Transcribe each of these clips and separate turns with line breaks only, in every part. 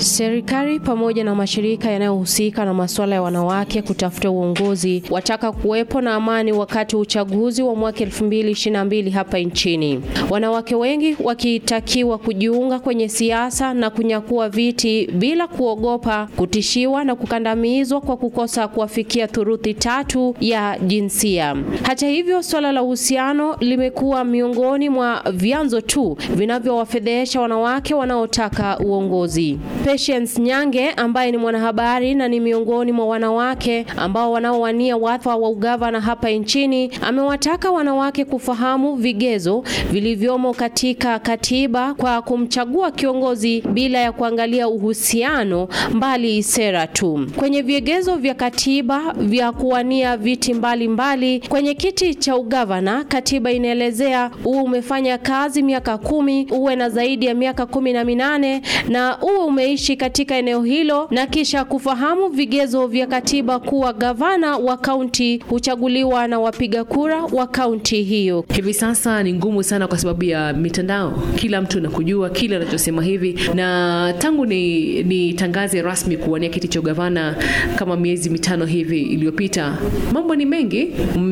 Serikali pamoja na mashirika yanayohusika na masuala ya wanawake kutafuta uongozi wataka kuwepo na amani wakati wa uchaguzi wa mwaka 2022 hapa nchini. Wanawake wengi wakitakiwa kujiunga kwenye siasa na kunyakua viti bila kuogopa kutishiwa na kukandamizwa kwa kukosa kuwafikia thuruthi tatu ya jinsia. Hata hivyo, suala la uhusiano limekuwa miongoni mwa vyanzo tu vinavyowafedhehesha wanawake wanaotaka uongozi. Patience Nyange ambaye ni mwanahabari na ni miongoni mwa wanawake ambao wanaowania wadhifa wa ugavana hapa nchini amewataka wanawake kufahamu vigezo vilivyomo katika katiba kwa kumchagua kiongozi bila ya kuangalia uhusiano mbali sera tu. Kwenye vigezo vya katiba vya kuwania viti mbalimbali mbali, kwenye kiti cha ugavana katiba inaelezea uwe umefanya kazi miaka kumi, uwe na zaidi ya miaka kumi na minane na uwe umeishi katika eneo hilo na kisha kufahamu vigezo vya katiba kuwa gavana wa kaunti huchaguliwa na wapiga kura wa kaunti hiyo.
Hivi sasa ni ngumu sana kwa sababu ya mitandao, kila mtu anakujua kile anachosema hivi, na tangu ni nitangaze rasmi kuwania kiti cha gavana kama miezi mitano hivi iliyopita, mambo ni mengi.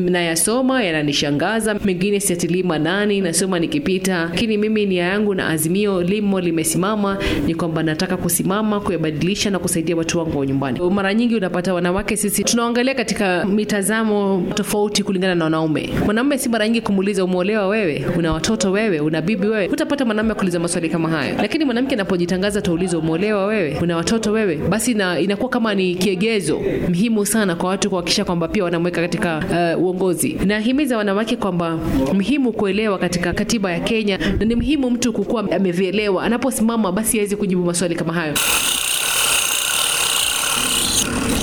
Nayasoma, yananishangaza, mengine siatilii manani, nasoma nikipita, lakini mimi nia yangu na azimio limo limesimama, ni kwamba nataka kusimama kuyabadilisha na kusaidia watu wangu wa nyumbani. Mara nyingi unapata wanawake sisi tunaangalia katika mitazamo tofauti kulingana na wanaume. Mwanamume si mara nyingi kumuuliza umeolewa wewe, una watoto wewe, una bibi wewe, hutapata mwanamume kuuliza maswali kama hayo. Lakini mwanamke anapojitangaza tauliza umeolewa wewe, una watoto wewe, basi na, inakuwa kama ni kiegezo muhimu sana kwa watu kuhakikisha kwamba pia wanamweka katika uh, uongozi. Nahimiza wanawake kwamba muhimu kuelewa katika katiba ya Kenya na ni muhimu mtu kukuwa amevielewa anaposimama, basi aweze kujibu maswali kama hayo.
太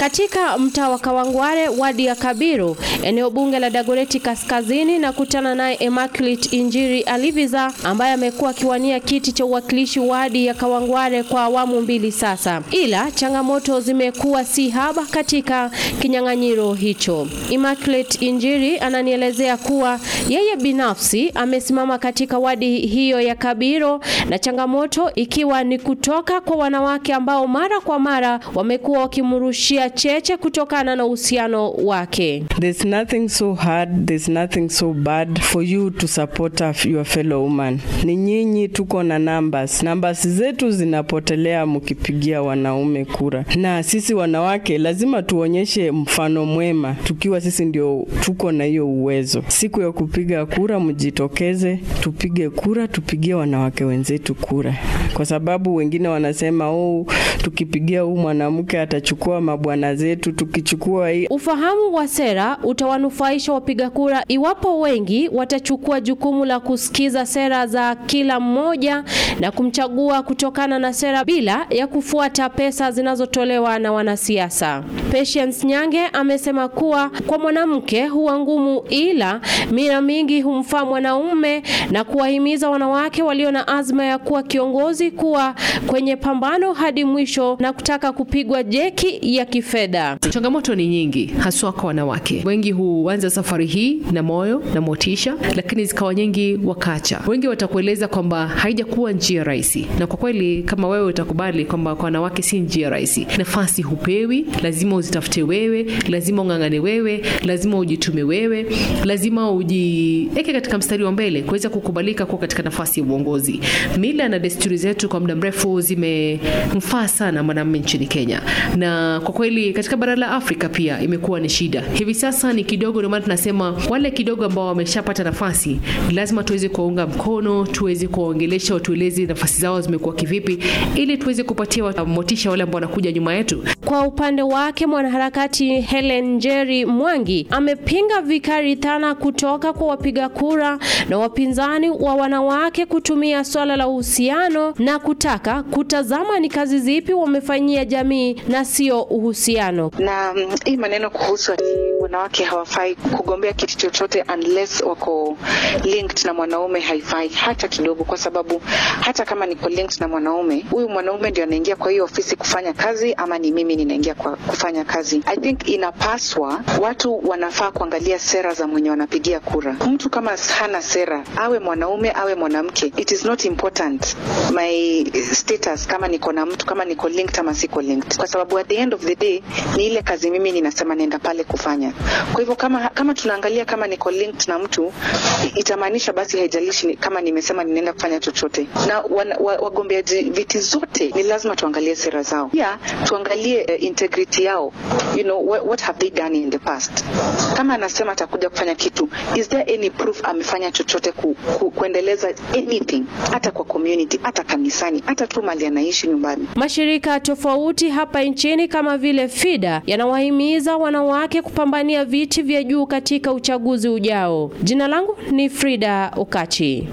Katika mtaa wa Kawangware, wadi ya Kabiru, eneo bunge la Dagoreti Kaskazini, na kutana naye Immaculate Injiri Aliviza ambaye amekuwa akiwania kiti cha uwakilishi wadi ya Kawangware kwa awamu mbili sasa, ila changamoto zimekuwa si haba katika kinyang'anyiro hicho. Immaculate Injiri ananielezea kuwa yeye binafsi amesimama katika wadi hiyo ya Kabiro, na changamoto ikiwa ni kutoka kwa wanawake ambao mara kwa mara wamekuwa wakimrushia cheche kutokana na uhusiano wake.
There's nothing so hard, there's nothing so bad for you to support your fellow woman. Ni nyinyi tuko na numbers. Numbers zetu zinapotelea mkipigia wanaume kura, na sisi wanawake lazima tuonyeshe mfano mwema, tukiwa sisi ndio tuko na hiyo uwezo. Siku ya kupiga kura, mjitokeze, tupige kura, tupigie wanawake wenzetu kura, kwa sababu wengine wanasema oh, tukipigia huu mwanamke atachukua mabwana zetu, tukichukua hii.
Ufahamu wa sera utawanufaisha wapiga kura iwapo wengi watachukua jukumu la kusikiza sera za kila mmoja na kumchagua kutokana na sera bila ya kufuata pesa zinazotolewa na wanasiasa. Patience Nyange amesema kuwa kwa mwanamke huwa ngumu, ila mira mingi humfaa mwanaume na kuwahimiza wanawake walio na azma ya kuwa kiongozi kuwa kwenye pambano hadi mwisho na kutaka kupigwa jeki ya kifedha.
Changamoto ni nyingi, haswa kwa wanawake. Wengi huanza safari hii na moyo na motisha, lakini zikawa nyingi wakacha. Wengi watakueleza kwamba haijakuwa njia rahisi, na kwa kweli kama wewe utakubali kwamba kwa wanawake si njia rahisi. Nafasi hupewi, lazima uzitafute wewe, lazima ung'ang'ane wewe, lazima ujitume wewe, lazima ujiweke katika mstari wa mbele kuweza kukubalika kuwa katika nafasi ya uongozi. Mila na desturi zetu kwa muda mrefu zimemfaa sana mwanamume nchini Kenya, na kwa kweli katika bara la Afrika pia imekuwa ni shida. Hivi sasa ni kidogo, ndio maana tunasema wale kidogo ambao wameshapata nafasi lazima tuweze kuwaunga mkono, tuweze kuwaongelesha, watueleze nafasi zao zimekuwa kivipi, ili tuweze kupatia motisha wale ambao wanakuja nyuma yetu.
Kwa upande wake mwanaharakati Helen Njeri Mwangi amepinga vikali dhana kutoka kwa wapiga kura na wapinzani wa wanawake kutumia swala la uhusiano na kutaka kutazama ni kazi zipi wamefanyia jamii na sio uhusiano.
Na hii maneno kuhusu wanawake hawafai kugombea kiti chochote unless wako linked na mwanaume, haifai hata kidogo, kwa sababu hata kama niko linked na mwanaume, huyu mwanaume ndio anaingia kwa hiyo ofisi kufanya kazi, ama ni mimi ninaingia kwa kufanya kazi. I think inapaswa watu wanafaa kuangalia sera za mwenye wanapigia kura. Mtu kama hana sera, awe mwanaume awe mwanamke, it is not important my status, kama niko na mtu, kama niko linked ama siko linked, kwa sababu at the end of the day ni ile kazi mimi ninasema nenda pale kufanya. Kwa hivyo kama kama tunaangalia kama niko linked na mtu, itamaanisha basi haijalishi kama nimesema ninaenda kufanya chochote. Na wagombeaji wa- wa viti zote ni lazima tuangalie sera zao, pia tuangalie uh, integrity yao, you know what, what have they done in the past. Kama anasema atakuja kufanya kitu, is there any proof amefanya chochote ku, ku, kuendeleza anything, hata kwa community, hata kanisani, hata tu mali anaishi nyumbani.
Mashirika tofauti hapa nchini kama vile FIDA yanawahimiza wanawake kupambania viti vya juu katika uchaguzi ujao. Jina langu ni Frida Ukachi.